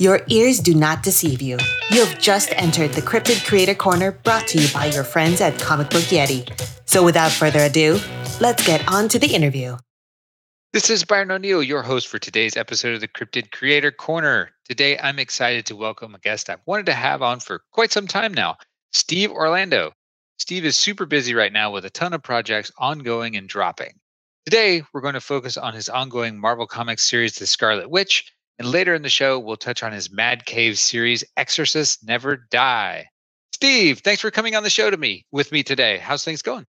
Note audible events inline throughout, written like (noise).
Your ears do not deceive you. You have just entered the Cryptid Creator Corner brought to you by your friends at Comic Book Yeti. So without further ado, let's get on to the interview. This is Byron O'Neill, your host for today's episode of the Cryptid Creator Corner. Today, I'm excited to welcome a guest I've wanted to have on for quite some time now, Steve Orlando. Steve is super busy right now with a ton of projects ongoing and dropping. Today, we're going to focus on his ongoing Marvel Comics series, The Scarlet Witch, and later in the show, we'll touch on his Mad Cave series, Exorcists Never Die. Steve, thanks for coming on the show to me with me today. How's things going?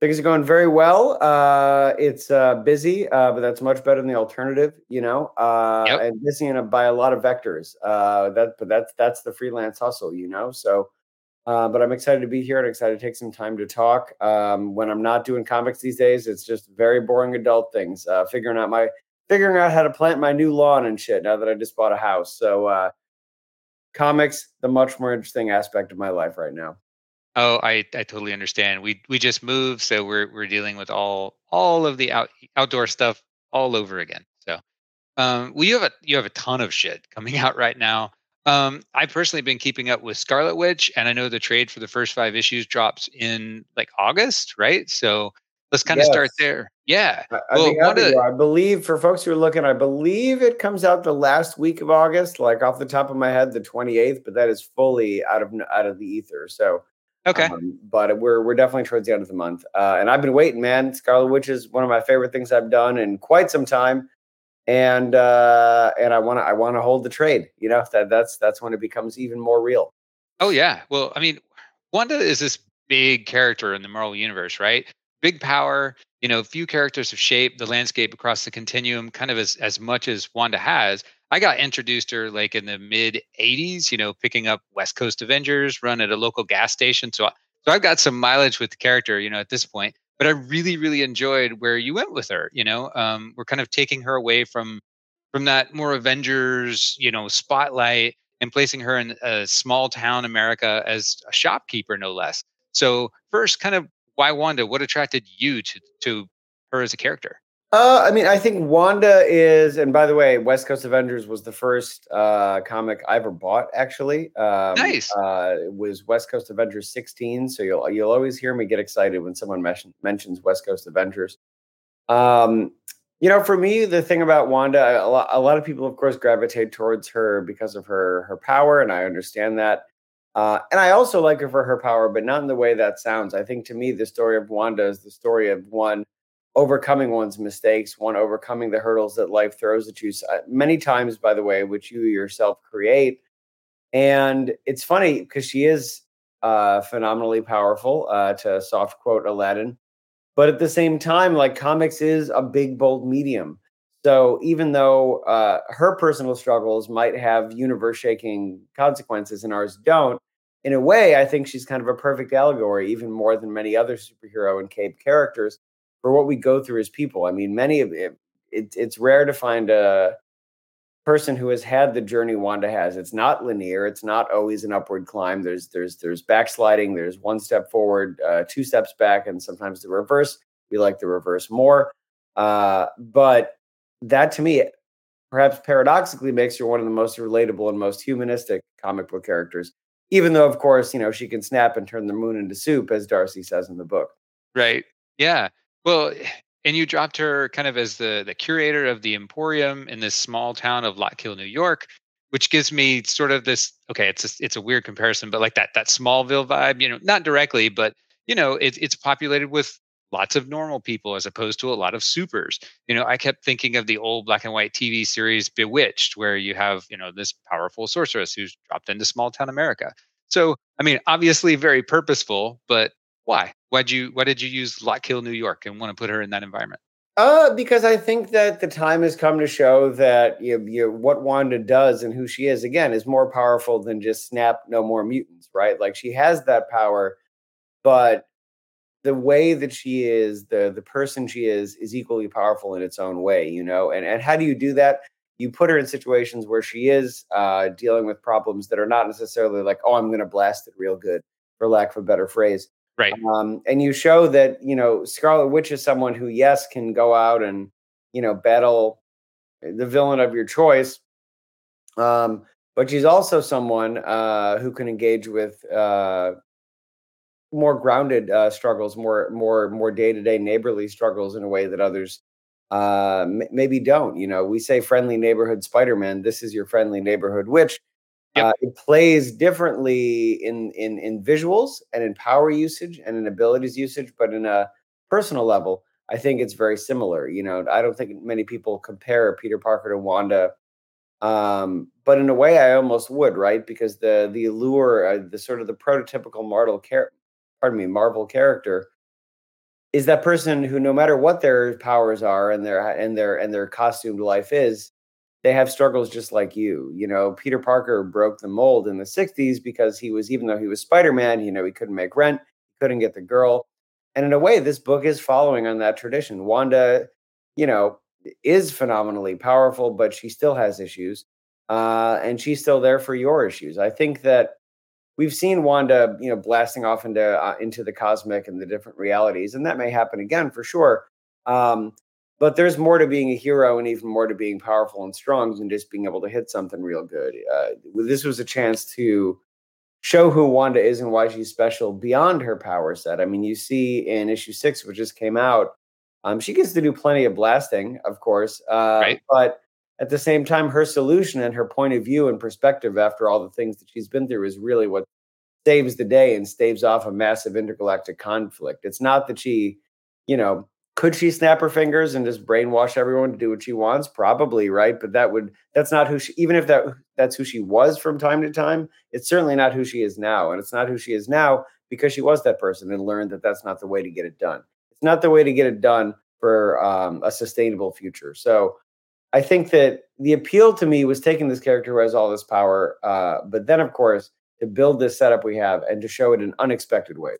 Things are going very well. Uh, it's uh, busy, uh, but that's much better than the alternative, you know. Uh, yep. And busy in a, by a lot of vectors. Uh, that, but that's that's the freelance hustle, you know. So, uh, but I'm excited to be here and excited to take some time to talk. Um, when I'm not doing comics these days, it's just very boring adult things. Uh, figuring out my figuring out how to plant my new lawn and shit now that I just bought a house. So uh comics, the much more interesting aspect of my life right now. Oh, I, I totally understand. We we just moved, so we're we're dealing with all all of the out, outdoor stuff all over again. So um well you have a you have a ton of shit coming (laughs) out right now. Um I personally been keeping up with Scarlet Witch and I know the trade for the first five issues drops in like August, right? So let's kind of yes. start there. Yeah. I, I well, I believe for folks who are looking, I believe it comes out the last week of August, like off the top of my head, the 28th, but that is fully out of out of the ether. So okay. Um, but we're we're definitely towards the end of the month. Uh, and I've been waiting, man. Scarlet Witch is one of my favorite things I've done in quite some time. And uh and I want to I want to hold the trade. You know, that that's that's when it becomes even more real. Oh yeah. Well, I mean, Wanda is this big character in the Marvel universe, right? Big power. You know, few characters have shaped the landscape across the continuum kind of as, as much as Wanda has. I got introduced her like in the mid 80s, you know, picking up West Coast Avengers, run at a local gas station. So, so I've got some mileage with the character, you know, at this point. But I really, really enjoyed where you went with her. You know, um, we're kind of taking her away from from that more Avengers, you know, spotlight and placing her in a small town America as a shopkeeper, no less. So first, kind of why Wanda? What attracted you to to her as a character? Uh, I mean, I think Wanda is, and by the way, West Coast Avengers was the first uh, comic I ever bought. Actually, um, nice. Uh, it was West Coast Avengers 16. So you'll you'll always hear me get excited when someone mention, mentions West Coast Avengers. Um, you know, for me, the thing about Wanda, a lot, a lot of people, of course, gravitate towards her because of her her power, and I understand that. Uh, and I also like her for her power, but not in the way that sounds. I think to me, the story of Wanda is the story of one overcoming one's mistakes, one overcoming the hurdles that life throws at you. Uh, many times, by the way, which you yourself create. And it's funny because she is uh, phenomenally powerful, uh, to soft quote Aladdin. But at the same time, like comics is a big, bold medium. So even though uh, her personal struggles might have universe shaking consequences and ours don't, in a way, I think she's kind of a perfect allegory, even more than many other superhero and cape characters, for what we go through as people. I mean, many of it, it it's rare to find a person who has had the journey Wanda has. It's not linear. It's not always an upward climb. There's there's there's backsliding. There's one step forward, uh, two steps back, and sometimes the reverse. We like the reverse more. Uh, but that to me, perhaps paradoxically, makes her one of the most relatable and most humanistic comic book characters. Even though, of course, you know she can snap and turn the moon into soup, as Darcy says in the book. Right. Yeah. Well, eh, and you dropped her kind of as the the curator of the Emporium in this small town of Lock New York, which gives me sort of this. Okay, it's a, it's a weird comparison, but like that that Smallville vibe. You know, not directly, but you know, it, it's populated with lots of normal people as opposed to a lot of supers. You know, I kept thinking of the old black and white TV series Bewitched, where you have, you know, this powerful sorceress who's dropped into small town America. So, I mean, obviously very purposeful, but why? Why'd you why did you use Lock Hill, New York and want to put her in that environment? Uh, because I think that the time has come to show that you, you what Wanda does and who she is again is more powerful than just snap no more mutants, right? Like she has that power, but the way that she is, the the person she is, is equally powerful in its own way, you know. And and how do you do that? You put her in situations where she is uh, dealing with problems that are not necessarily like, oh, I'm going to blast it real good, for lack of a better phrase. Right. Um, and you show that you know Scarlet Witch is someone who, yes, can go out and you know battle the villain of your choice, Um, but she's also someone uh, who can engage with uh, more grounded uh, struggles, more more more day to day neighborly struggles in a way that others uh, m- maybe don't. You know, we say friendly neighborhood Spider Man. This is your friendly neighborhood witch Yep. Uh, it plays differently in in in visuals and in power usage and in abilities usage, but in a personal level, I think it's very similar. You know, I don't think many people compare Peter Parker to Wanda um, but in a way, I almost would, right? Because the the allure, uh, the sort of the prototypical Marvel char- pardon me, Marvel character is that person who, no matter what their powers are and their and their and their costumed life is, they have struggles just like you. You know, Peter Parker broke the mold in the '60s because he was, even though he was Spider-Man, you know, he couldn't make rent, couldn't get the girl, and in a way, this book is following on that tradition. Wanda, you know, is phenomenally powerful, but she still has issues. Uh, and she's still there for your issues. I think that we've seen Wanda, you know, blasting off into uh, into the cosmic and the different realities, and that may happen again for sure. Um, but there's more to being a hero, and even more to being powerful and strong than just being able to hit something real good. Uh, this was a chance to show who Wanda is and why she's special beyond her power set. I mean, you see in issue six, which just came out, um, she gets to do plenty of blasting, of course, uh, right. but at the same time, her solution and her point of view and perspective after all the things that she's been through is really what saves the day and staves off a massive intergalactic conflict. It's not that she, you know, could she snap her fingers and just brainwash everyone to do what she wants? Probably, right? But that would that's not who she even if that that's who she was from time to time, it's certainly not who she is now. And it's not who she is now because she was that person and learned that that's not the way to get it done It's not the way to get it done for um, a sustainable future. So I think that the appeal to me was taking this character who has all this power, uh, but then of course to build this setup we have and to show it in unexpected ways.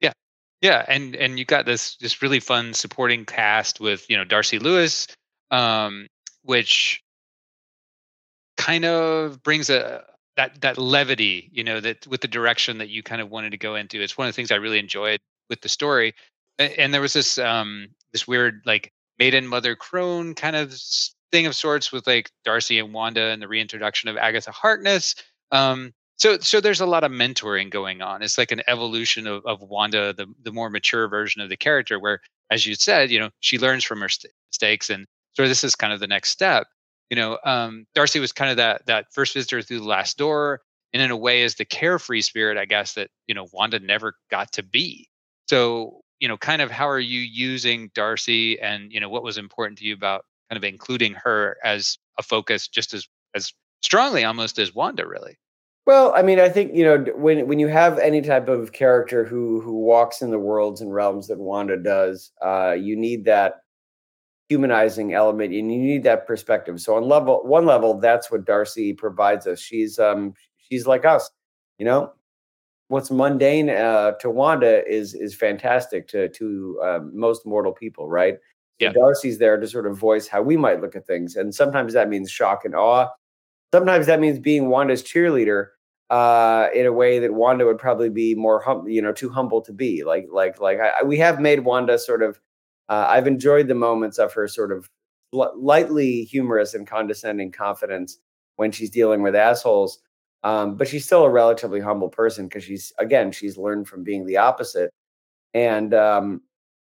Yeah, yeah, and and you got this this really fun supporting cast with you know Darcy Lewis, um, which kind of brings a that that levity, you know, that with the direction that you kind of wanted to go into. It's one of the things I really enjoyed with the story and there was this um this weird like maiden mother crone kind of thing of sorts with like Darcy and Wanda and the reintroduction of Agatha Harkness. Um, so so there's a lot of mentoring going on. It's like an evolution of, of Wanda, the the more mature version of the character, where as you said, you know, she learns from her st- mistakes, and so this is kind of the next step. You know, um, Darcy was kind of that that first visitor through the last door, and in a way, is the carefree spirit, I guess, that you know Wanda never got to be. So you know, kind of how are you using Darcy and, you know, what was important to you about kind of including her as a focus just as as strongly almost as Wanda really? Well, I mean, I think you know when when you have any type of character who who walks in the worlds and realms that Wanda does, uh, you need that humanizing element, and you need that perspective. So on level one level, that's what Darcy provides us. She's um she's like us, you know what's mundane uh, to Wanda is is fantastic to to um, most mortal people, right? So yeah. Darcy's there to sort of voice how we might look at things, and sometimes that means shock and awe. Sometimes that means being Wanda's cheerleader uh, in a way that Wanda would probably be more hum- you know too humble to be. Like like like I, we have made Wanda sort of. Uh, I've enjoyed the moments of her sort of lightly humorous and condescending confidence when she's dealing with assholes um, but she's still a relatively humble person because she's again she's learned from being the opposite. And um,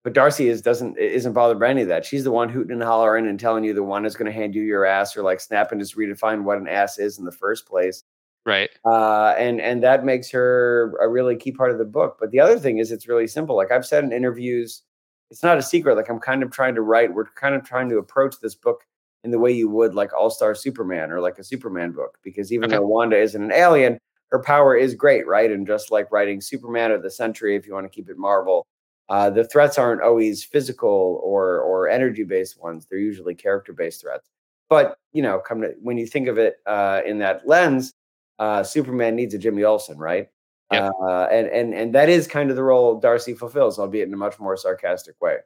but Darcy is doesn't isn't bothered by any of that. She's the one hooting and hollering and telling you the one is going to hand you your ass or like snap and just redefine what an ass is in the first place. Right. Uh, and and that makes her a really key part of the book. But the other thing is it's really simple. Like I've said in interviews, it's not a secret. Like I'm kind of trying to write. We're kind of trying to approach this book in the way you would like All Star Superman or like a Superman book. Because even okay. though Wanda isn't an alien, her power is great, right? And just like writing Superman of the Sentry, if you want to keep it Marvel, uh, the threats aren't always physical or or energy based ones. They're usually character based threats. But you know, come to when you think of it uh, in that lens, uh, Superman needs a Jimmy Olsen, right? Yep. Uh, and and and that is kind of the role Darcy fulfills, albeit in a much more sarcastic way.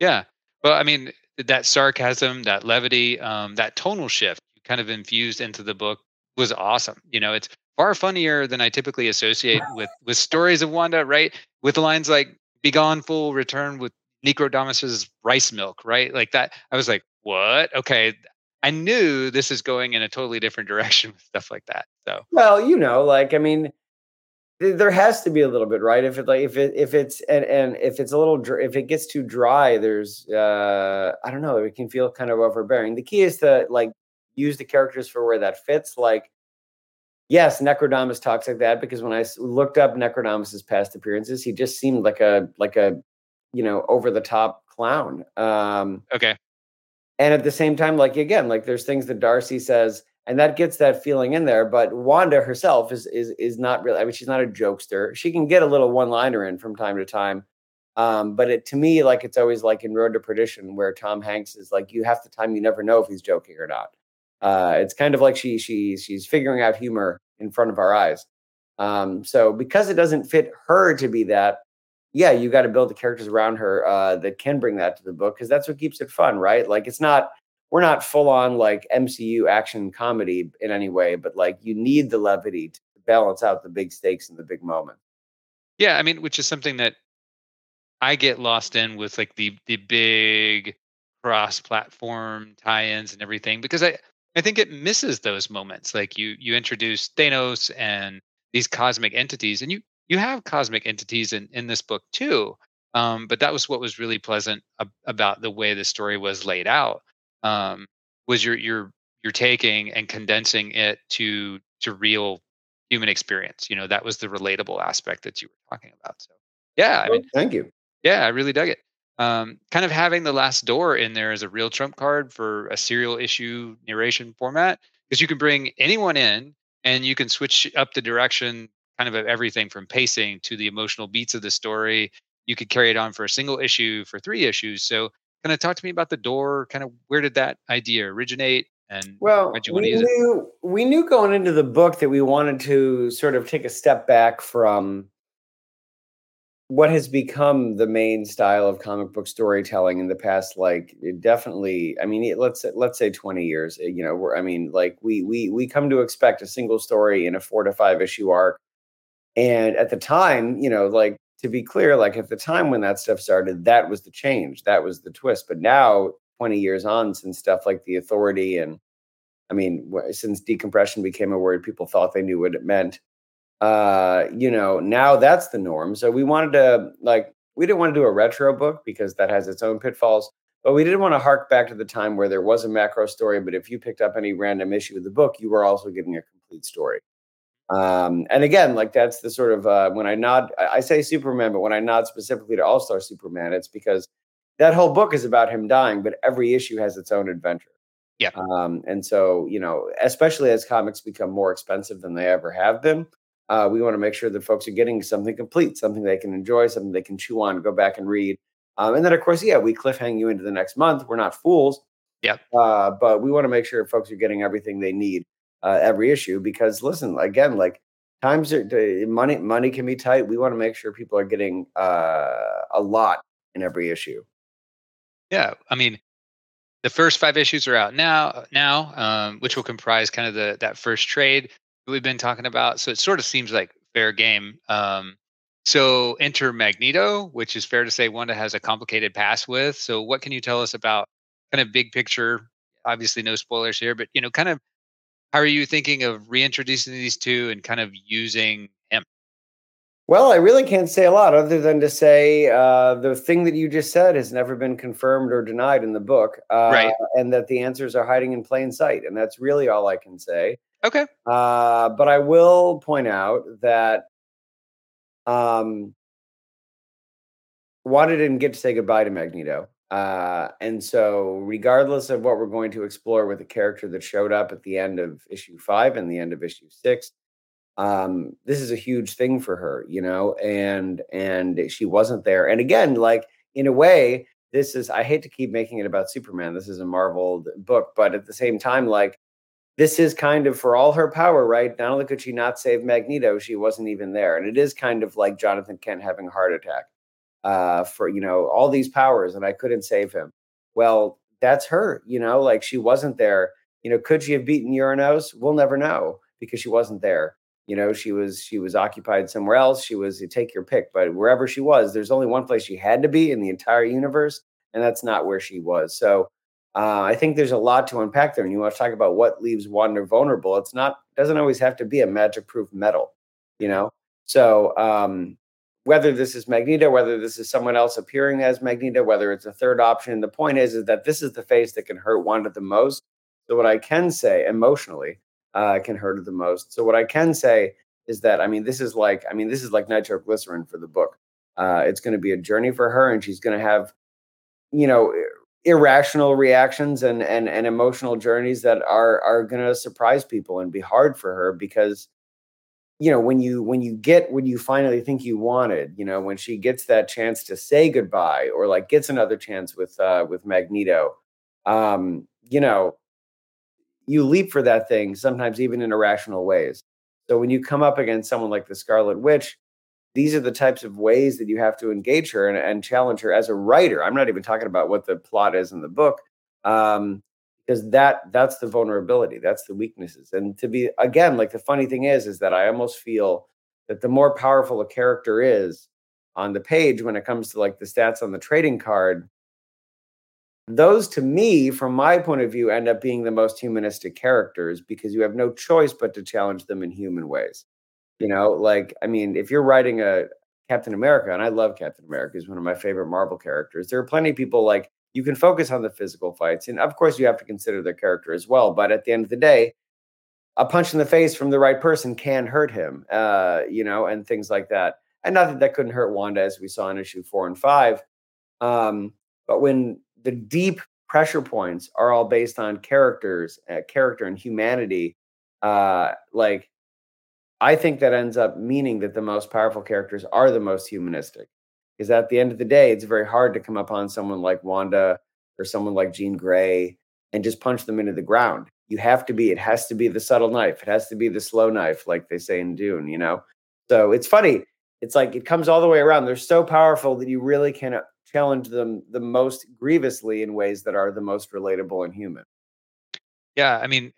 Yeah. Well, I mean, that sarcasm, that levity, um, that tonal shift kind of infused into the book was awesome. You know, it's far funnier than I typically associate with with stories of Wanda, right? With lines like "Be gone, fool! Return with Necrodamus's rice milk," right? Like that. I was like, "What? Okay." I knew this is going in a totally different (laughs) direction with stuff like that. So well, you know, like I mean, there has to be a little bit, right? If it like if it if it's and and if it's a little if it gets too dry, there's uh I don't know, it can feel kind of overbearing. The key is to like use the characters for where that fits. Like, yes, Necrodamus talks like that because when I looked up Necrodamus's past appearances, he just seemed like a like a you know over the top clown. Um, okay. And at the same time, like again, like there's things that Darcy says, and that gets that feeling in there. But Wanda herself is is is not really. I mean, she's not a jokester. She can get a little one liner in from time to time. Um, but it to me, like it's always like in Road to Perdition, where Tom Hanks is like, you have the time, you never know if he's joking or not. Uh, it's kind of like she she she's figuring out humor in front of our eyes. Um, so because it doesn't fit her to be that, yeah, you got to build the characters around her uh, that can bring that to the book because that's what keeps it fun, right? Like it's not we're not full on like MCU action comedy in any way, but like you need the levity to balance out the big stakes and the big moment. Yeah, I mean, which is something that I get lost in with like the the big cross platform tie-ins and everything because I I think it misses those moments. Like you you introduce Thanos and these cosmic entities, and you you have cosmic entities in in this book too. Um, but that was what was really pleasant ab- about the way the story was laid out. Um, was you're you're you're taking and condensing it to to real human experience. You know that was the relatable aspect that you were talking about. So yeah, I mean, thank you. Yeah, I really dug it um, kind of having the last door in there as a real trump card for a serial issue narration format because you can bring anyone in and you can switch up the direction kind of of everything from pacing to the emotional beats of the story. You could carry it on for a single issue for three issues. So kind of talk to me about the door kind of where did that idea originate and well we knew, we knew going into the book that we wanted to sort of take a step back from what has become the main style of comic book storytelling in the past like definitely i mean let's let's say 20 years eh, you know we're, i mean like we we we come to expect a single story in a 4 to 5 issue arc. And at the time you know like to be clear like at the time when that stuff started that was the change that was the twist. But now 20 years on since stuff like the authority and i mean since decompression became a word people thought they knew what it meant uh you know now that's the norm. So we wanted to like we didn't want to do a retro book because that has its own pitfalls but we didn't want to hark back to the time where there was a macro story but if you picked up any random issue of the book you were also getting a complete story. Um and again like that's the sort of uh when i nod i say superman but when i nod specifically to all-star superman it's because that whole book is about him dying but every issue has its own adventure. Yeah. Um and so you know especially as comics become more expensive than they ever have been uh, we want to make sure that folks are getting something complete, something they can enjoy, something they can chew on, go back and read. Um, and then, of course, yeah, we cliffhang you into the next month. We're not fools. Yeah. Uh, but we want to make sure folks are getting everything they need uh, every issue because, listen, again, like times are money. Money can be tight. We want to make sure people are getting uh, a lot in every issue. Yeah, I mean, the first five issues are out now. Now, um, which will comprise kind of the that first trade we've been talking about. So it sort of seems like fair game. Um, so enter Magneto, which is fair to say Wanda has a complicated past with. So what can you tell us about kind of big picture? Obviously, no spoilers here, but you know, kind of how are you thinking of reintroducing these two and kind of using him? Well, I really can't say a lot other than to say uh, the thing that you just said has never been confirmed or denied in the book, uh, right? And that the answers are hiding in plain sight, and that's really all I can say. Okay. Uh, but I will point out that um, Wanda didn't get to say goodbye to Magneto. Uh, and so, regardless of what we're going to explore with the character that showed up at the end of issue five and the end of issue six, um, this is a huge thing for her, you know, and and she wasn't there. And again, like in a way, this is I hate to keep making it about Superman. This is a Marvel book, but at the same time, like this is kind of for all her power, right? Not only could she not save Magneto, she wasn't even there. And it is kind of like Jonathan Kent having a heart attack uh, for, you know, all these powers and I couldn't save him. Well, that's her, you know, like she wasn't there. You know, could she have beaten Uranos? We'll never know because she wasn't there. You know, she was she was occupied somewhere else. She was you take your pick, but wherever she was, there's only one place she had to be in the entire universe, and that's not where she was. So Uh, I think there's a lot to unpack there, and you want to talk about what leaves Wanda vulnerable. It's not doesn't always have to be a magic proof metal, you know. So um, whether this is Magneto, whether this is someone else appearing as Magneto, whether it's a third option, the point is is that this is the face that can hurt Wanda the most. So what I can say emotionally uh, can hurt her the most. So what I can say is that I mean this is like I mean this is like nitroglycerin for the book. Uh, it's going to be a journey for her, and she's going to have you know irrational reactions and and and emotional journeys that are are going to surprise people and be hard for her because you know when you when you get what you finally think you wanted you know when she gets that chance to say goodbye or like gets another chance with uh with magneto um you know you leap for that thing sometimes even in irrational ways. So when you come up against someone like the Scarlet Witch, these are the types of ways that you have to engage her and, and challenge her as a writer. I'm not even talking about what the plot is in the book, um, because that that's the vulnerability, that's the weaknesses. And to be again, like the funny thing is, is that I almost feel that the more powerful a character is on the page when it comes to like the stats on the trading card, those to me from my point of view end up being the most humanistic characters because you have no choice but to challenge them in human ways you know like i mean if you're writing a captain america and i love captain america is one of my favorite marvel characters there are plenty of people like you can focus on the physical fights and of course you have to consider their character as well but at the end of the day a punch in the face from the right person can hurt him uh you know and things like that and not that that couldn't hurt wanda as we saw in issue four and five um but when the deep pressure points are all based on characters, uh, character and humanity. Uh, like, I think that ends up meaning that the most powerful characters are the most humanistic. Because at the end of the day, it's very hard to come upon someone like Wanda or someone like Jean Grey and just punch them into the ground. You have to be, it has to be the subtle knife. It has to be the slow knife, like they say in Dune, you know? So it's funny. It's like it comes all the way around. They're so powerful that you really cannot uh, challenge them the most grievously in ways that are the most relatable and human. Yeah, I mean,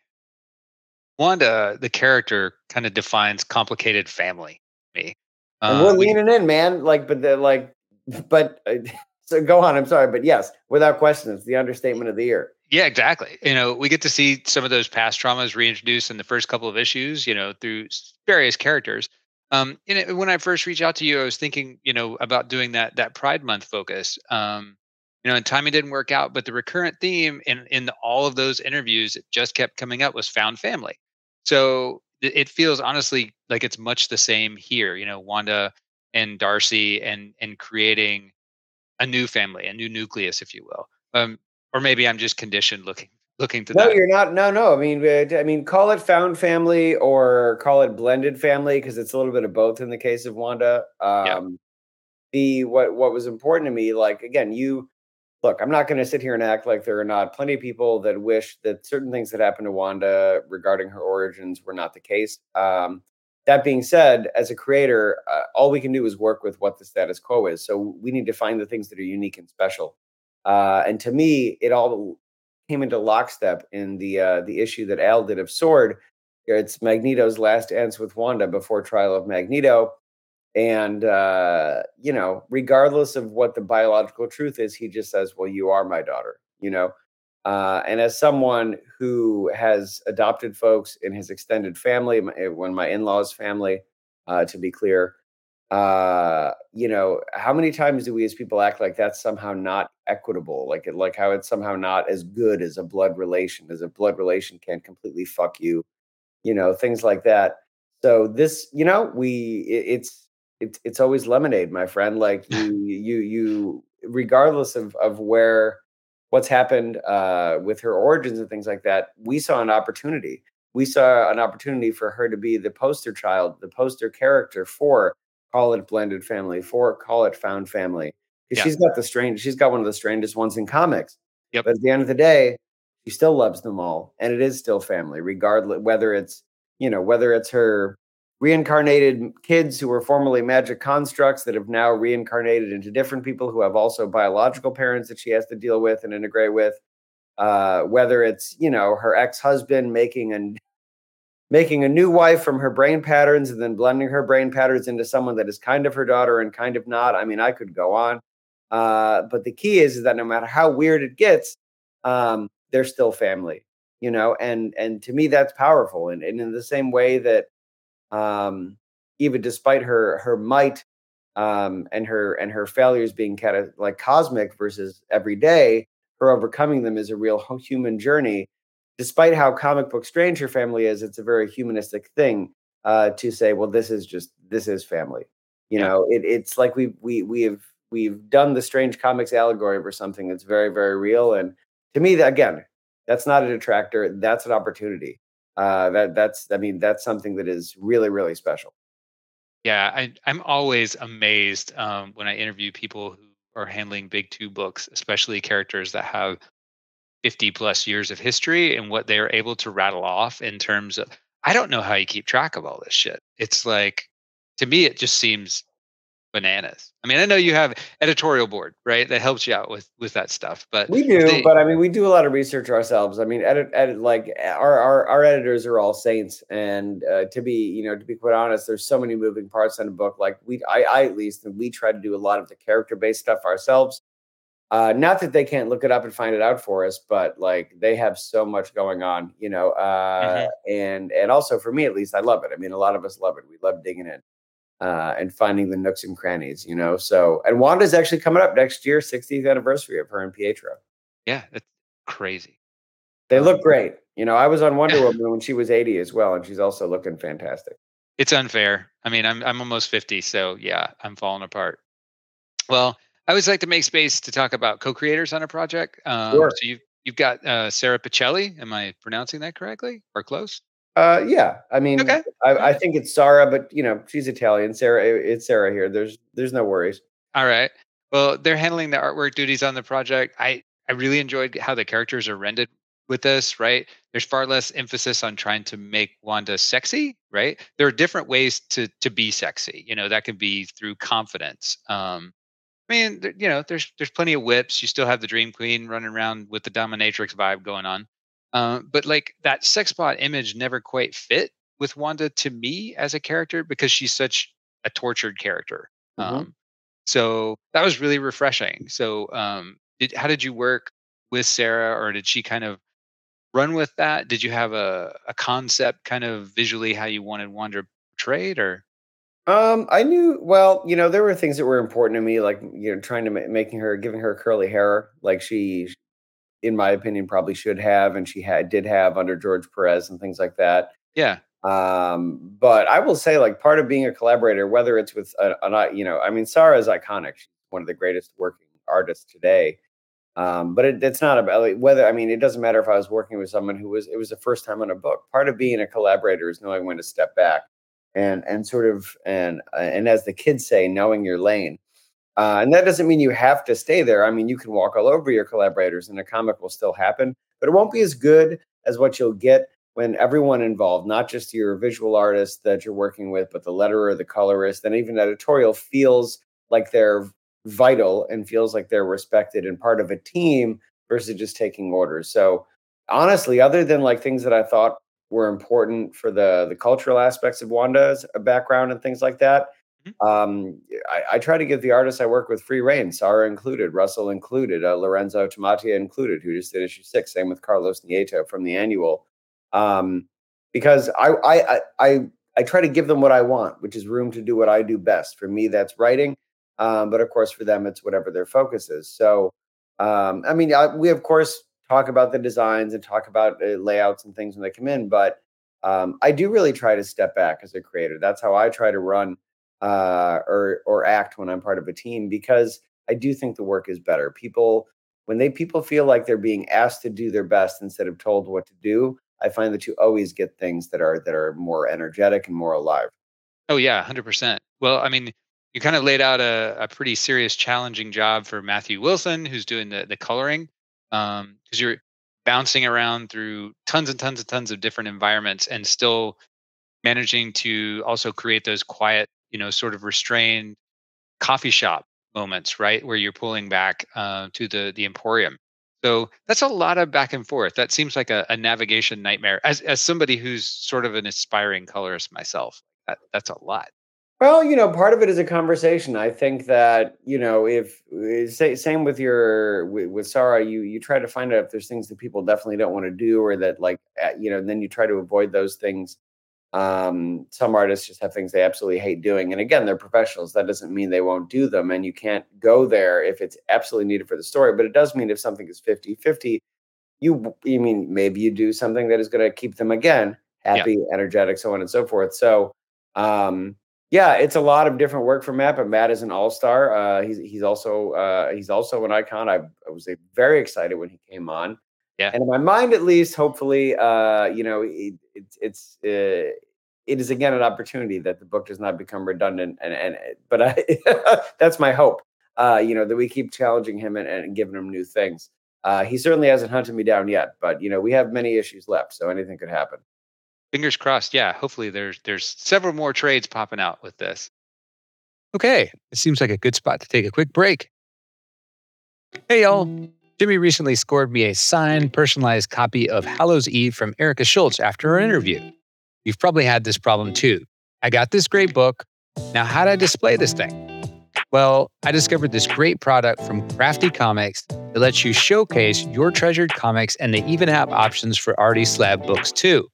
Wanda, the character, kind of defines complicated family. Me, we're uh, leaning we, in, man. Like, but the like, (laughs) but uh, (laughs) so go on. I'm sorry, but yes, without question, it's the understatement of the year. Yeah, exactly. You know, we get to see some of those past traumas reintroduced in the first couple of issues. You know, through various characters, um, and when I first reached out to you, I was thinking, you know, about doing that that Pride Month focus. Um, you know, and timing didn't work out, but the recurrent theme in in all of those interviews that just kept coming up was found family. So it feels honestly like it's much the same here. You know, Wanda and Darcy and and creating a new family, a new nucleus, if you will. Um, or maybe I'm just conditioned looking looking to no that. you're not no no i mean i mean call it found family or call it blended family because it's a little bit of both in the case of wanda um yeah. the what what was important to me like again you look i'm not going to sit here and act like there are not plenty of people that wish that certain things that happened to wanda regarding her origins were not the case. Um that being said as a creator uh, all we can do is work with what the status quo is. So we need to find the things that are unique and special. Uh, and to me, it all came into lockstep in the uh, the issue that Al did of Sword. It's Magneto's last dance with Wanda before Trial of Magneto, and uh, you know, regardless of what the biological truth is, he just says, "Well, you are my daughter," you know. Uh, and as someone who has adopted folks in his extended family, when my in-laws' family, uh, to be clear, uh you know how many times do we as people act like that's somehow not equitable like it like how it's somehow not as good as a blood relation as a blood relation can completely fuck you you know things like that so this you know we it, it's it's it's always lemonade my friend like (laughs) you you you regardless of of where what's happened uh with her origins and things like that we saw an opportunity we saw an opportunity for her to be the poster child the poster character for call it blended family, for call it found family. Yeah. She's got the strange, she's got one of the strangest ones in comics. Yep. But at the end of the day, she still loves them all. And it is still family, regardless whether it's, you know, whether it's her reincarnated kids who were formerly magic constructs that have now reincarnated into different people who have also biological parents that she has to deal with and integrate with. Uh, whether it's, you know, her ex-husband making an making a new wife from her brain patterns and then blending her brain patterns into someone that is kind of her daughter and kind of not. I mean, I could go on. Uh, but the key is, is that no matter how weird it gets, um, they're still family, you know, and and to me that's powerful. And, and in the same way that um, even despite her her might um, and her and her failures being kind of like cosmic versus everyday, her overcoming them is a real human journey. Despite how comic book strange her family is, it's a very humanistic thing uh, to say, well, this is just this is family. You know, it, it's like we we we have we've done the strange comics allegory for something that's very very real. And to me, again, that's not a detractor. That's an opportunity. Uh, that that's I mean that's something that is really really special. Yeah, I, I'm always amazed um, when I interview people who are handling big two books, especially characters that have 50 plus years of history and what they are able to rattle off in terms of I don't know how you keep track of all this shit. It's like to me it just seems bananas. I mean, I know you have editorial board, right? That helps you out with with that stuff. But we do, they, but I mean, we do a lot of research ourselves. I mean, edit, edit like our our, our editors are all saints, and uh, to be you know to be quite honest, there's so many moving parts in a book. Like we, I, I at least, we try to do a lot of the character based stuff ourselves. Uh, not that they can't look it up and find it out for us, but like they have so much going on, you know. Uh, mm-hmm. And and also for me at least, I love it. I mean, a lot of us love it. We love digging in uh, and finding the nooks and crannies, you know. So, and Wanda's actually coming up next year, 60th anniversary of her and Pietro. Yeah, it's crazy. They look um, great. You know, I was on Wonder Woman when she was 80 as well, and she's also looking fantastic. It's unfair. I mean, I'm I'm almost 50, so yeah, I'm falling apart. Well, I always like to make space to talk about co-creators on a project. Um, sure. So you've you've got uh, Sara Pichelli. Am I pronouncing that correctly or close? Uh, yeah. I mean, okay. I, I, think it's Sarah, but you know, she's Italian. Sarah, it's Sarah here. There's there's no worries. All right. Well, they're handling the artwork duties on the project. I I really enjoyed how the characters are rendered with this. Right. There's far less emphasis on trying to make Wanda sexy. Right. There are different ways to to be sexy. You know, that can be through confidence. Um, I mean, you know, there's there's plenty of whips. You still have the Dream Queen running around with the dominatrix vibe going on. Uh, but like that sex bot image never quite fit with Wanda to me as a character because she's such a tortured character. Mm-hmm. Um, so that was really refreshing. So, um, did, how did you work with Sarah, or did she kind of run with that? Did you have a, a concept kind of visually how you wanted Wanda portrayed, or? Um, I knew well, you know, there were things that were important to me, like you know, trying to ma- making her, giving her curly hair, like she in my opinion, probably should have, and she had did have under George Perez and things like that. Yeah. Um, but I will say, like, part of being a collaborator, whether it's with a, a you know, I mean, Sara is iconic. She's one of the greatest working artists today. Um, but it, it's not about like, whether I mean, it doesn't matter if I was working with someone who was it was the first time on a book. Part of being a collaborator is knowing when to step back and and sort of and and as the kids say, knowing your lane. Uh, and that doesn't mean you have to stay there. I mean, you can walk all over your collaborators and a comic will still happen, but it won't be as good as what you'll get when everyone involved, not just your visual artist that you're working with, but the letterer, the colorist, and even editorial feels like they're vital and feels like they're respected and part of a team versus just taking orders. So honestly, other than like things that I thought were important for the the cultural aspects of Wanda's background and things like that, Mm-hmm. Um, I, I, try to give the artists I work with free reign, Sara included, Russell included, uh, Lorenzo Tammetta included, who just did issue six. Same with Carlos Nieto from the annual. Um, because I, I, I, I try to give them what I want, which is room to do what I do best. For me, that's writing. Um, but of course, for them, it's whatever their focus is. So, um, I mean, I, we of course talk about the designs and talk about uh, layouts and things when they come in, but um, I do really try to step back as a creator. That's how I try to run uh, or or act when I'm part of a team because I do think the work is better. People when they people feel like they're being asked to do their best instead of told what to do, I find that you always get things that are that are more energetic and more alive. Oh yeah, hundred percent. Well, I mean, you kind of laid out a, a pretty serious, challenging job for Matthew Wilson, who's doing the the coloring, because um, you're bouncing around through tons and tons and tons of different environments and still managing to also create those quiet you know sort of restrained coffee shop moments right where you're pulling back uh, to the the emporium so that's a lot of back and forth that seems like a, a, navigation nightmare as as somebody who's sort of an aspiring colorist myself that, that's a lot Well, you know, part of it is a conversation. I think that you know, if eh, say, same with your with, with Sarah, you you try to find out if there's things that people definitely don't want to do, or that like eh, you know, then you try to avoid those things. Um, some artists just have things they absolutely hate doing, and again, they're professionals. That doesn't mean they won't do them, and you can't go there if it's absolutely needed for the story. But it does mean if something is 50-50, you you mean maybe you do something that is going to keep them again happy, yeah. energetic, so on and so forth. So. Um, yeah, it's a lot of different work for Matt, but Matt is an all star. Uh, he's he's also uh, he's also an icon. I, I was very excited when he came on. Yeah, and in my mind, at least, hopefully, uh, you know, it, it it's uh, it is again an opportunity that the book does not become redundant. And and (laughs) but I, that's my hope. Uh, you know that we keep challenging him and, and giving him new things. Uh, he certainly hasn't hunted me down yet, but you know we have many issues left, so anything could happen fingers crossed. Yeah, hopefully there's there's several more trades popping out with this. Okay, it seems like a good spot to take a quick break. Hey y'all, Jimmy recently scored me a signed, personalized copy of Hallows Eve from Erica Schultz after our interview. You've probably had this problem too. I got this great book. Now, how do I display this thing? Well, I discovered this great product from Crafti Comics that lets you showcase your treasured comics, and they even have options for Artie Slab books too.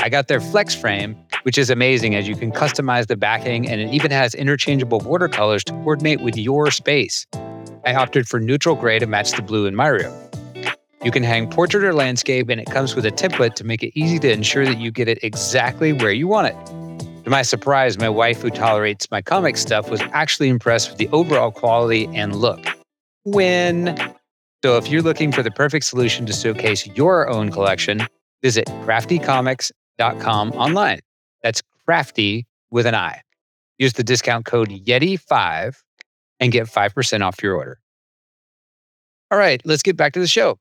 I got their Flex Frame, which is amazing as you can customize the backing and it even has interchangeable watercolors to coordinate with your space. I opted for neutral gray to match the blue in my room. You can hang portrait or landscape, and it comes with a template to make it easy to ensure that you get it exactly where you want it. To my surprise, my wife, who tolerates my comic stuff, was actually impressed with the overall quality and look. Win! So, if you're looking for the perfect solution to showcase your own collection, visit crafticomics.com online. That's crafty with an I. Use the discount code Yeti5 and get 5% off your order. All right, let's get back to the show.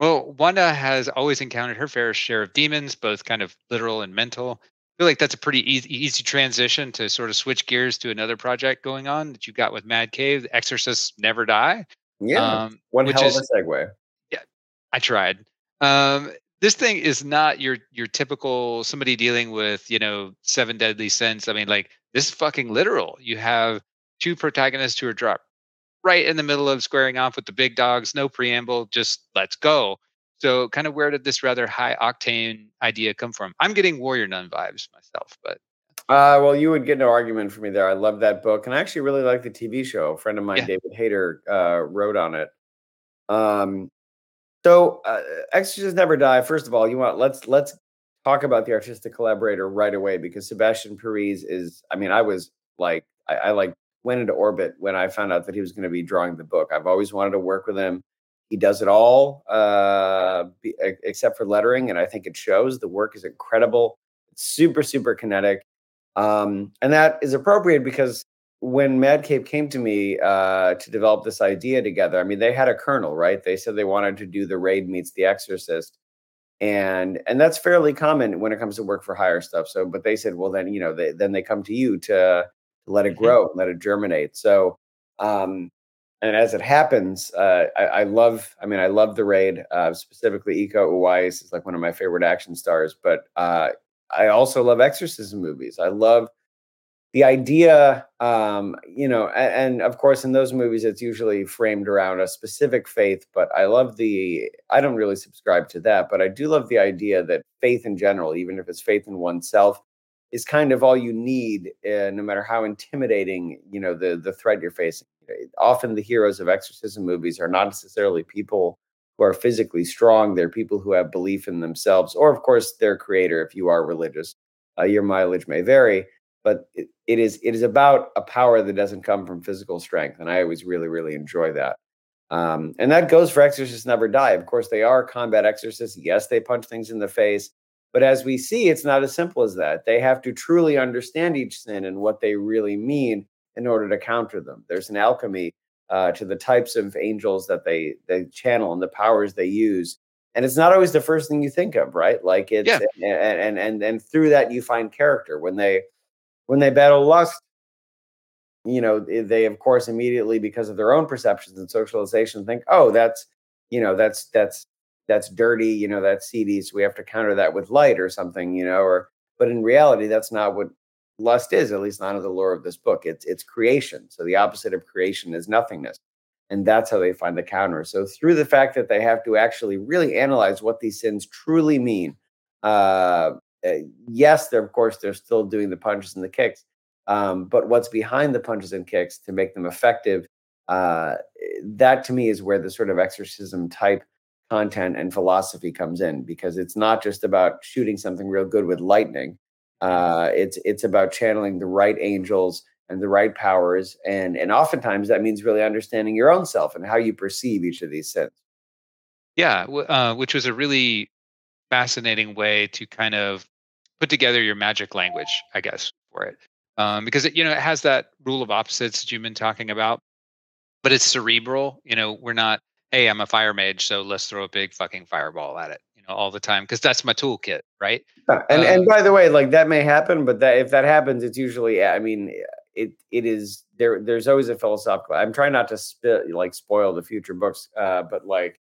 Well, Wanda has always encountered her fair share of demons, both kind of literal and mental. I feel like that's a pretty easy, easy transition to sort of switch gears to another project going on that you've got with Mad Cave, The Exorcists Never Die. Yeah, um, one hell of a segue. Yeah, I tried. Um, this thing is not your your typical somebody dealing with you know seven deadly sins i mean like this is fucking literal you have two protagonists who are dropped right in the middle of squaring off with the big dogs no preamble just let's go so kind of where did this rather high octane idea come from i'm getting warrior nun vibes myself but uh, well, you would get no argument from me there. I love that book, and I actually really like the TV show. A friend of mine, yeah. David Hayter, uh, wrote on it. Um, so, uh, Exorcists Never Die. First of all, you want let's let's talk about the artistic collaborator right away because Sebastian Piriz is. I mean, I was like, I, I like went into orbit when I found out that he was going to be drawing the book. I've always wanted to work with him. He does it all, uh, be, except for lettering, and I think it shows. The work is incredible. It's super, super kinetic, um, and that is appropriate because when Mad Cave came to me uh, to develop this idea together, I mean, they had a kernel, right? They said they wanted to do the Raid meets The Exorcist, and and that's fairly common when it comes to work for hire stuff. So, but they said, well, then you know, they, then they come to you to, to let it mm-hmm. grow, and let it germinate. So, um, and as it happens, uh, I, I, love. I mean, I love the Raid. Uh, specifically, Iko Uwais is like one of my favorite action stars. But uh, I also love exorcism movies. I love the idea um, you know and, and, of course in those movies it's usually framed around a specific faith but i love the i don't really subscribe to that but i do love the idea that faith in general even if it's faith in oneself is kind of all you need uh, no matter how intimidating you know the the threat you're facing. Often the heroes of exorcism movies are not necessarily people who are physically strong they're people who have belief in themselves or of course their creator if you are religious uh, your mileage may vary but it, it is it is about a power that doesn't come from physical strength and i always really really enjoy that. Um, and that goes for exorcists never die. Of course they are combat exorcists. Yes they punch things in the face but as we see it's not as simple as that. They have to truly understand each sin and what they really mean in order to counter them. There's an alchemy uh, to the types of angels that they they channel and the powers they use and it's not always the first thing you think of right? Like it's yeah. and, and and and through that you find character. When they when they battle lust, you know, they of course immediately because of their own perceptions and socialization think, oh, that's you know, that's that's that's dirty, you know, that's seedy, so we have to counter that with light or something, you know, or but in reality, that's not what lust is, at least not in the lore of this book. It's it's creation. So the opposite of creation is nothingness. And that's how they find the counter. So through the fact that they have to actually really analyze what these sins truly mean. Uh, eh, yes, they're of course they're still doing the punches and the kicks, um, but what's behind the punches and kicks to make them effective? Uh, that to me is where the sort of exorcism type content and philosophy comes in because it's not just about shooting something real good with lightning. Uh, it's it's about channeling the right angels and the right powers, and and oftentimes that means really understanding your own self and how you perceive each of these sins. Yeah, uh, which was a really fascinating way to kind of put together your magic language, I guess, for it, um, because it you know it has that rule of opposites that you've been talking about, but it's cerebral. You know, we're not hey, I'm a fire mage, so let's throw a big fucking fireball at it, you know, all the time because that's my toolkit, right? Yeah. And um, and by the way, like that may happen, but that if that happens, it's usually I mean it it is there. There's always a philosophical. I'm trying not to spit like spoil the future books, uh, but like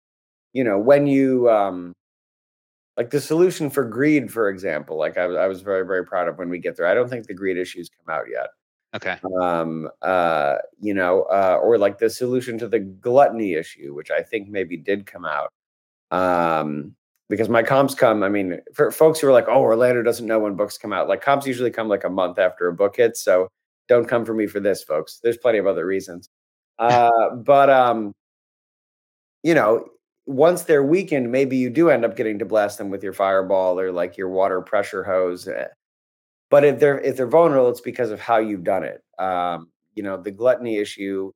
you know when you um like the solution for greed, for example, like I, I was very very proud of when we get there. I don't think the greed issues come out yet. Okay. Um, uh, you know, uh, or like the solution to the gluttony issue, which I think maybe did come out. Um, because my comps come, I mean, for folks who are like, oh, Orlando doesn't know when books come out, like comps usually come like a month after a book hits. So don't come for me for this, folks. There's plenty of other reasons. Uh, but um, you know, once they're weakened, maybe you do end up getting to blast them with your fireball or like your water pressure hose. But if they're if they're vulnerable, it's because of how you've done it. Um, you know, the gluttony issue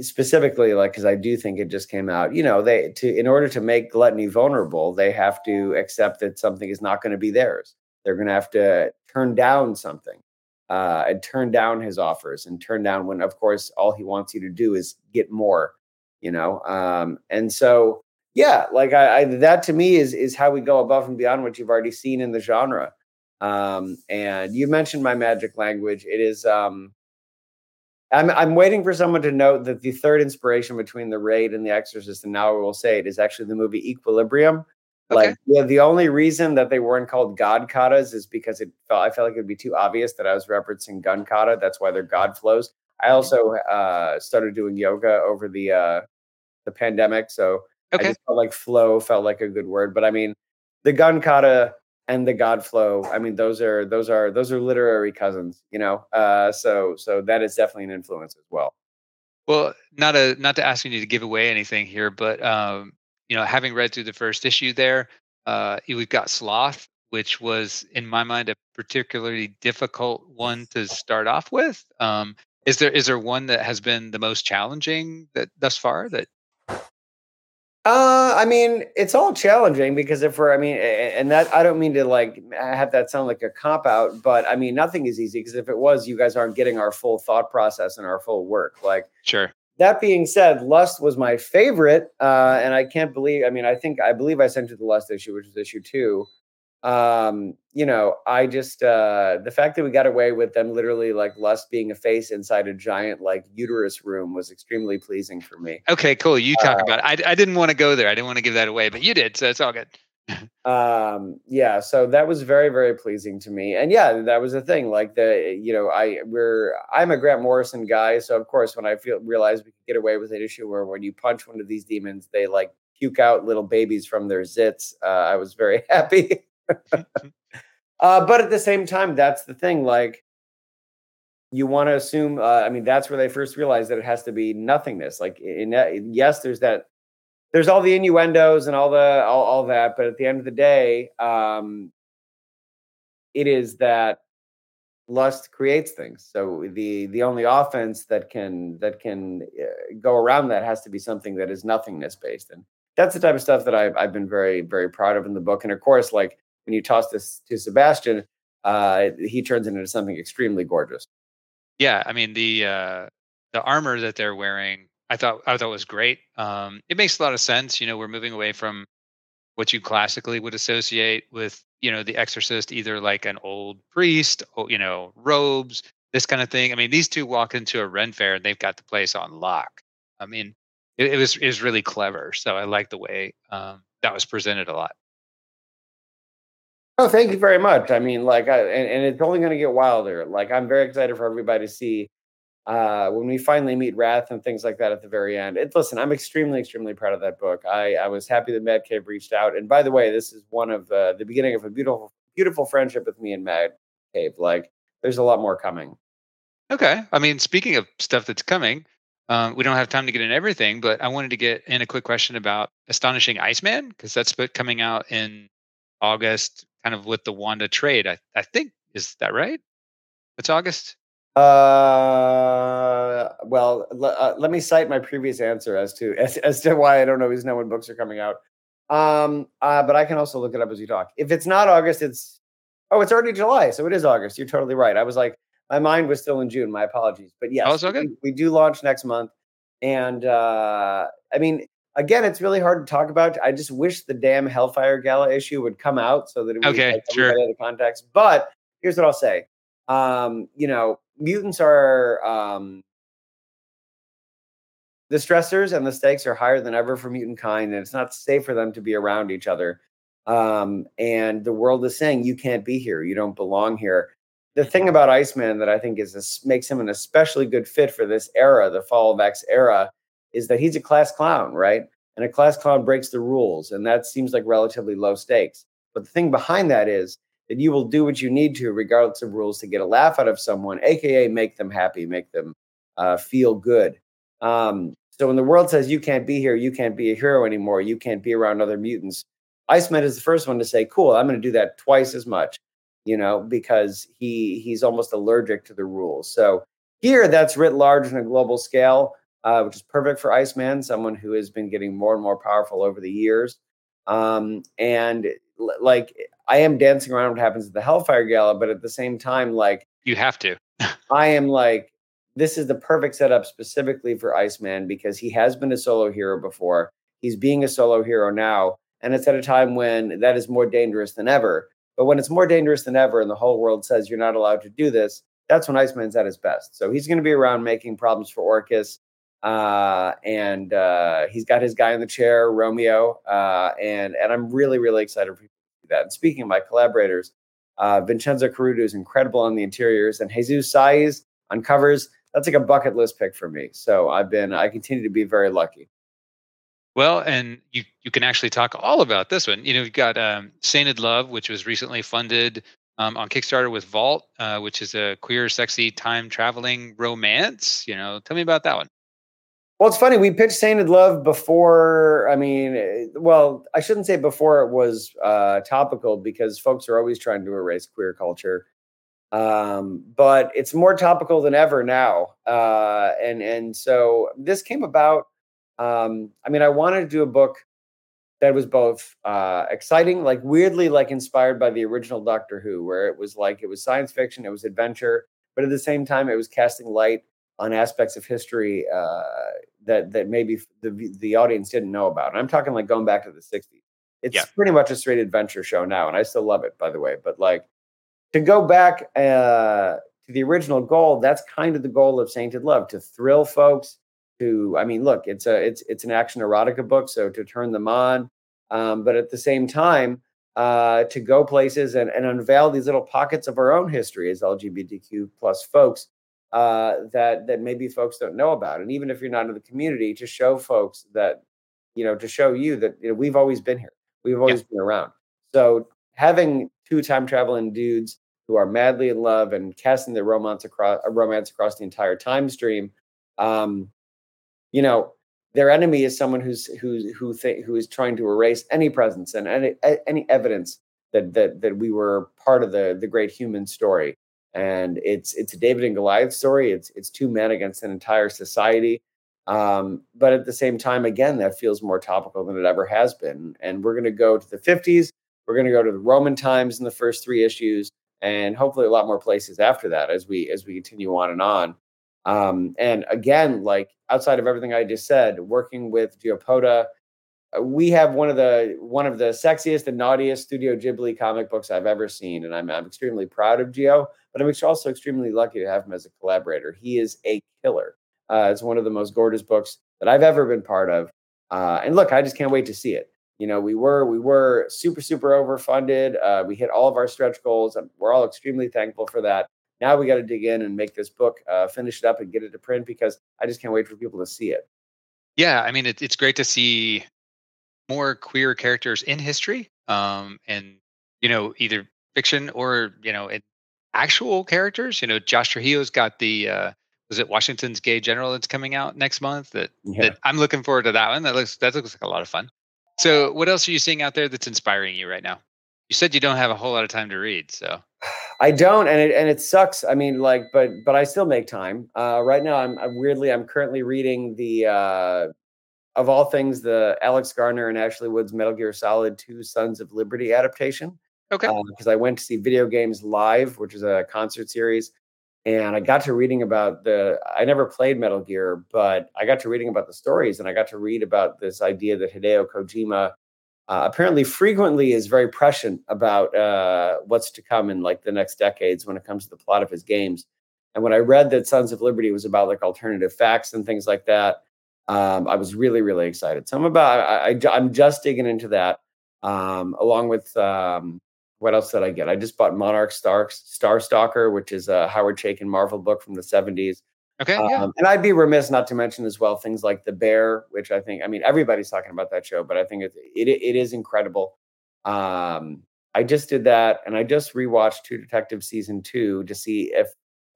specifically, like because I do think it just came out. You know, they to in order to make gluttony vulnerable, they have to accept that something is not going to be theirs. They're going to have to turn down something. Uh, and turn down his offers and turn down when of course all he wants you to do is get more you know um, and so yeah like I, I, that to me is is how we go above and beyond what you've already seen in the genre um, and you mentioned my magic language. It is. Um, I'm I'm waiting for someone to note that the third inspiration between the Raid and the Exorcist, and now I will say it is actually the movie Equilibrium. Okay. Like yeah, the only reason that they weren't called God katas is because it felt I felt like it would be too obvious that I was referencing gun kata. That's why they're God flows. I mm-hmm. also uh, started doing yoga over the uh, the pandemic, so okay. I just felt like flow felt like a good word. But I mean, the gun kata and the Godflow. I mean, those are those are those are literary cousins, you know. Uh, so so that is definitely an influence as well. Well, not a not to ask you to give away anything here, but um, you know, having read through the first issue there, uh, we've got Sloth, which was in my mind a particularly difficult one to start off with. Um, is there is there one that has been the most challenging that thus far that uh, I mean, it's all challenging because if we're, I mean, and that I don't mean to like have that sound like a cop out, but I mean, nothing is easy because if it was, you guys aren't getting our full thought process and our full work. Like, sure. That being said, Lust was my favorite, uh, and I can't believe. I mean, I think I believe I sent you the Lust issue, which was issue two um you know i just uh the fact that we got away with them literally like lust being a face inside a giant like uterus room was extremely pleasing for me. Okay cool you talk uh, about it. I, I didn't want to go there i didn't want to give that away but you did so it's all good. (laughs) Um yeah so that was very very pleasing to me and yeah that was the thing like the you know i we're i'm a grant morrison guy so of course when i feel realized we could get away with an issue where when you punch one of these demons they like puke out little babies from their zits uh, i was very (laughs) happy uh, but at the same time, that's the thing. Like, you want to assume. Uh, I mean, that's where they first realized that it has to be nothingness. Like, in, in yes, there's that. There's all the innuendos and all the all, all that, but at the end of the day, um, it is that lust creates things. So the the only offense that can that can uh, go around that has to be something that is nothingness based, and that's the type of stuff that I've I've been very very proud of in the book. And of course, like when you toss this to Sebastian, uh, he turns it into something extremely gorgeous. Yeah, I mean the uh, the armor that they're wearing, I thought I thought was great. Um, it makes a lot of sense. You know, we're moving away from what you classically would associate with you know the exorcist, either like an old priest, or, you know, robes, this kind of thing. I mean, these two walk into a Ren fair and they've got the place on lock. I mean, it, it was it was really clever. So I like the way um, that was presented a lot. Oh, thank you very much. I mean, like, I, and, and it's only going to get wilder. Like, I'm very excited for everybody to see uh, when we finally meet Wrath and things like that at the very end. It, listen, I'm extremely, extremely proud of that book. I, I was happy that Mad Cave reached out. And by the way, this is one of the, the beginning of a beautiful, beautiful friendship with me and Mad Cave. Like, there's a lot more coming. Okay. I mean, speaking of stuff that's coming, um, we don't have time to get in everything, but I wanted to get in a quick question about Astonishing Iceman because that's coming out in August, kind of with the Wanda trade. I, I think is that right? It's August. Uh, well, l- uh, let me cite my previous answer as to (laughs) as, as to why I don't always know when books are coming out. Um, uh, but I can also look it up as you talk. If it's not August, it's oh, it's already July, so it is August. You're totally right. I was like, my mind was still in June. My apologies, but yes, Oh, okay. we, we do launch next month, and uh, I mean, again, it's really hard to talk about. I just wish the damn Hellfire Gala issue would come out so that it would Okay, like, sure. had the context. But here's what I'll say: um, you know, mutants are um, the stressors and the stakes are higher than ever for mutant kind, and it's not safe for them to be around each other. Um, and the world is saying you can't be here, you don't belong here. The thing about Iceman that I think is this, makes him an especially good fit for this era, the Fall of X era, is that he's a class clown, right? And a class clown breaks the rules, and that seems like relatively low stakes. But the thing behind that is that you will do what you need to, regardless of rules, to get a laugh out of someone, aka make them happy, make them uh, feel good. Um, so when the world says you can't be here, you can't be a hero anymore, you can't be around other mutants, Iceman is the first one to say, "Cool, I'm going to do that twice as much," you know, because he he's almost allergic to the rules. So here, that's writ large on a global scale, uh, which is perfect for Iceman, someone who has been getting more and more powerful over the years. Um, and l- like, I am dancing around what happens at the Hellfire Gala, but at the same time, like, You have to. (laughs) I am like, this is the perfect setup specifically for Iceman because he has been a solo hero before. He's being a solo hero now. And it's at a time when that is more dangerous than ever. But when it's more dangerous than ever and the whole world says you're not allowed to do this, that's when Iceman's at his best. So he's going to be around making problems for Orchis. Uh, and uh, he's got his guy in the chair, Romeo. Uh, and, and I'm really, really excited for that. And speaking of my collaborators, uh, Vincenzo Carratù is incredible on the interiors, and Jesus Saiz on covers. That's like a bucket list pick for me. So I've been, I continue to be very lucky. Well, and you you can actually talk all about this one. You know, you've got um, Sainted Love, which was recently funded um, on Kickstarter with Vault, uh, which is a queer, sexy, time traveling romance. You know, tell me about that one. Well, it's funny. We pitched Sainted Love before. I mean, well, I shouldn't say before it was uh, topical because folks are always trying to erase queer culture. Um, but it's more topical than ever now. Uh, and and so this came about. Um, I mean, I wanted to do a book that was both uh, exciting, like weirdly, like inspired by the original Doctor Who, where it was like it was science fiction, it was adventure, but at the same time, it was casting light on aspects of history uh, that that maybe the the audience didn't know about. And I'm talking like going back to the '60s. It's Yeah. pretty much a straight adventure show now, and I still love it, by the way. But like to go back uh, to the original goal, that's kind of the goal of Sainted Love to thrill folks. To I mean, look, it's a it's it's an action erotica book, so to turn them on, um, but at the same time, uh, to go places and, and unveil these little pockets of our own history as LGBTQ plus folks uh, that that maybe folks don't know about, and even if you're not in the community, to show folks that you know to show you that you know, we've always been here, we've always been around. So having two time traveling dudes who are madly in love and casting their romance across a romance across the entire time stream, um, you know, their enemy is someone who's who's who th- who is trying to erase any presence and any any evidence that that that we were part of the the great human story. And it's it's a David and Goliath story. It's it's two men against an entire society. Um, but at the same time, again, that feels more topical than it ever has been. And we're going to go to the 50s. We're going to go to the Roman times in the first three issues, and hopefully a lot more places after that as we as we continue on and on. Um, and again, like outside of everything I just said, working with Giopota, uh, we have one of the one of the sexiest and naughtiest Studio Ghibli comic books I've ever seen, and I'm I'm extremely proud of Gio. But I'm also extremely lucky to have him as a collaborator. He is a killer. Uh, it's one of the most gorgeous books that I've ever been part of. Uh, and look, I just can't wait to see it. You know, we were we were super super overfunded. Uh, we hit all of our stretch goals, and we're all extremely thankful for that. Now we got to dig in and make this book, uh, finish it up, and get it to print because I just can't wait for people to see it. Yeah, I mean, it, it's great to see more queer characters in history, um, and you know, either fiction or you know, actual characters. You know, Josh Trujillo's got the uh, was it Washington's Gay General that's coming out next month. That yeah. that I'm looking forward to that one. That looks that looks like a lot of fun. So, what else are you seeing out there that's inspiring you right now? You said you don't have a whole lot of time to read, so I don't, and it and it sucks. I mean, like, but but I still make time. Uh, right now, I'm, I'm weirdly I'm currently reading the uh, of all things the Alex Garner and Ashley Wood's Metal Gear Solid Two Sons of Liberty adaptation. Okay. Because uh, I went to see Video Games Live, which is a concert series, and I got to reading about the. I never played Metal Gear, but I got to reading about the stories, and I got to read about this idea that Hideo Kojima uh, apparently frequently is very prescient about uh, what's to come in like the next decades when it comes to the plot of his games. And when I read that Sons of Liberty was about like alternative facts and things like that, um, I was really really excited. So I'm about I, I am just digging into that um, along with um, what else did I get? I just bought Monark Star Star Stalker, which is a Howard Chaykin Marvel book from the 70s. Okay. Yeah. Um, and I'd be remiss not to mention as well things like The Bear, which I think I mean everybody's talking about that show, but I think it it, it is incredible. Um, I just did that, and I just rewatched True Detective season two to see if,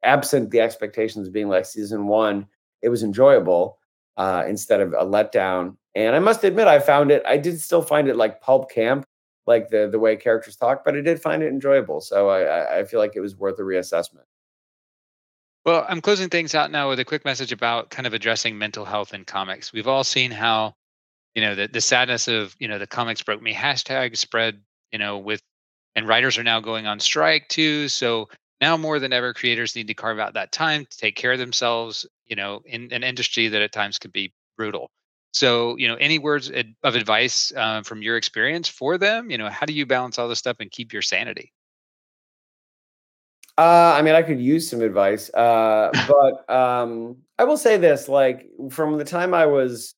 absent the expectations being like season one, it was enjoyable uh, instead of a letdown. And I must admit, I found it. I did still find it like pulp camp, like the the way characters talk, but I did find it enjoyable. So I I feel like it was worth a reassessment. Well, I'm closing things out now with a quick message about kind of addressing mental health in comics. We've all seen how, you know, the, the sadness of, you know, the comics broke me hashtag spread, you know, with, and writers are now going on strike too. So now more than ever, creators need to carve out that time to take care of themselves, you know, in an industry that at times can be brutal. So, you know, any words of advice uh, from your experience for them? You know, how do you balance all this stuff and keep your sanity? Uh, I mean, I could use some advice, uh, (laughs) but um, I will say this: like from the time I was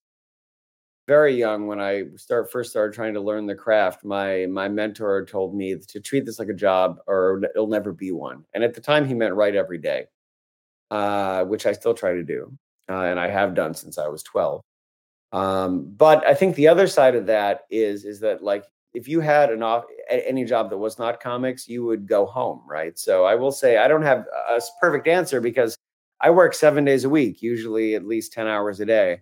very young, when I start first started trying to learn the craft, my my mentor told me to treat this like a job, or it'll never be one. And at the time, he meant write every day, uh, which I still try to do, uh, and I have done since I was twelve. Um, but I think the other side of that is is that like if you had an off any job that was not comics, you would go home, right? So I will say I don't have a perfect answer because I work seven days a week, usually at least ten hours a day.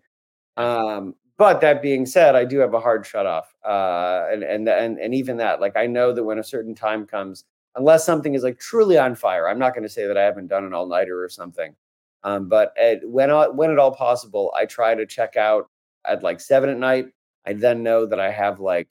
Um, but that being said, I do have a hard shut off, uh, and and and and even that, like I know that when a certain time comes, unless something is like truly on fire, I'm not going to say that I haven't done an all nighter or something. Um, but at, when when at all possible, I try to check out at like seven at night. I then know that I have like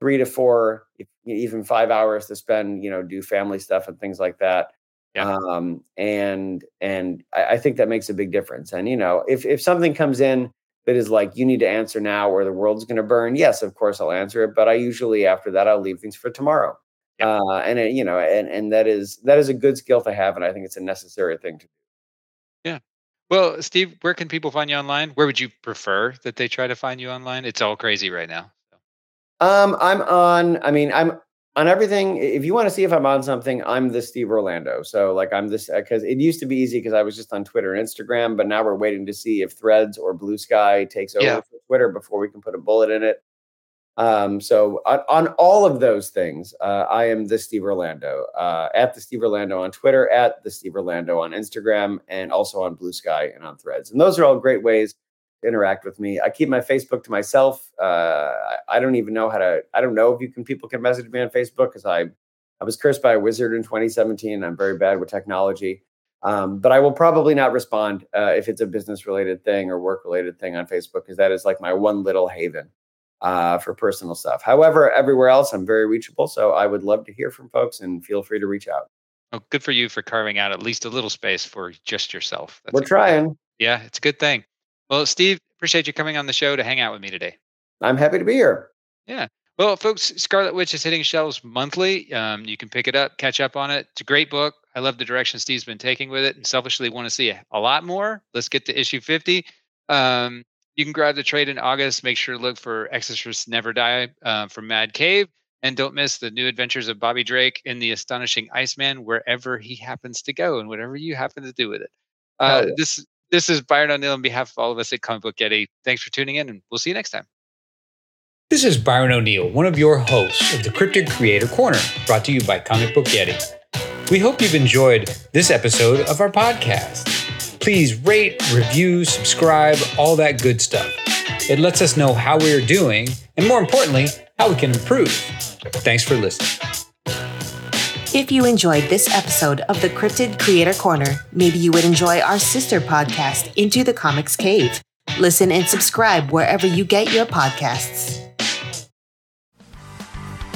three to four, even five hours to spend, you know, do family stuff and things like that. Yeah. Um, and and I, I think that makes a big difference. And you know, if if something comes in that is like you need to answer now or the world's going to burn, yes, of course I'll answer it. But I usually after that I'll leave things for tomorrow. Yeah. Uh, and it, you know, and and that is that is a good skill to have, and I think it's a necessary thing to do. Well, Steve, where can people find you online? Where would you prefer that they try to find you online? It's all crazy right now. Um, I'm on. I mean, I'm on everything. If you want to see if I'm on something, I'm the Steve Orlando. So like I'm this because it used to be easy because I was just on Twitter and Instagram, but now we're waiting to see if Threads or Blue Sky takes over yeah. Twitter before we can put a bullet in it. Um, so on, on all of those things, uh, I am the Steve Orlando uh, at the Steve Orlando on Twitter, at the Steve Orlando on Instagram, and also on Blue Sky and on Threads. And those are all great ways to interact with me. I keep my Facebook to myself. Uh, I, I, don't even know how to. I don't know if you can. People can message me on Facebook because I, I was cursed by a wizard in 2017. I'm very bad with technology, um, but I will probably not respond uh, if it's a business related thing or work related thing on Facebook because that is like my one little haven uh, for personal stuff. However, everywhere else I'm very reachable, so I would love to hear from folks and feel free to reach out. Oh, good for you for carving out at least a little space for just yourself. That's We're trying. Yeah, it's a good thing. Well, Steve, appreciate you coming on the show to hang out with me today. I'm happy to be here. Yeah. Well, folks, Scarlet Witch is hitting shelves monthly. Um, you can pick it up, catch up on it. It's a great book. I love the direction Steve's been taking with it, and selfishly want to see a, a lot more. Let's get to issue 50. Um, you can grab the trade in August. Make sure to look for Exorcists Never Die uh, from Mad Cave. And don't miss the new adventures of Bobby Drake in the astonishing Iceman wherever he happens to go and whatever you happen to do with it. Uh, yeah. This this is Byron O'Neill on behalf of all of us at Comic Book Yeti. Thanks for tuning in, and we'll see you next time. This is Byron O'Neill, one of your hosts of the Cryptid Creator Corner, brought to you by Comic Book Yeti. We hope you've enjoyed this episode of our podcast. Please rate, review, subscribe, all that good stuff. It lets us know how we are doing, and more importantly, how we can improve. Thanks for listening. If you enjoyed this episode of the Cryptid Creator Corner, maybe you would enjoy our sister podcast, Into the Comics Cave. Listen and subscribe wherever you get your podcasts.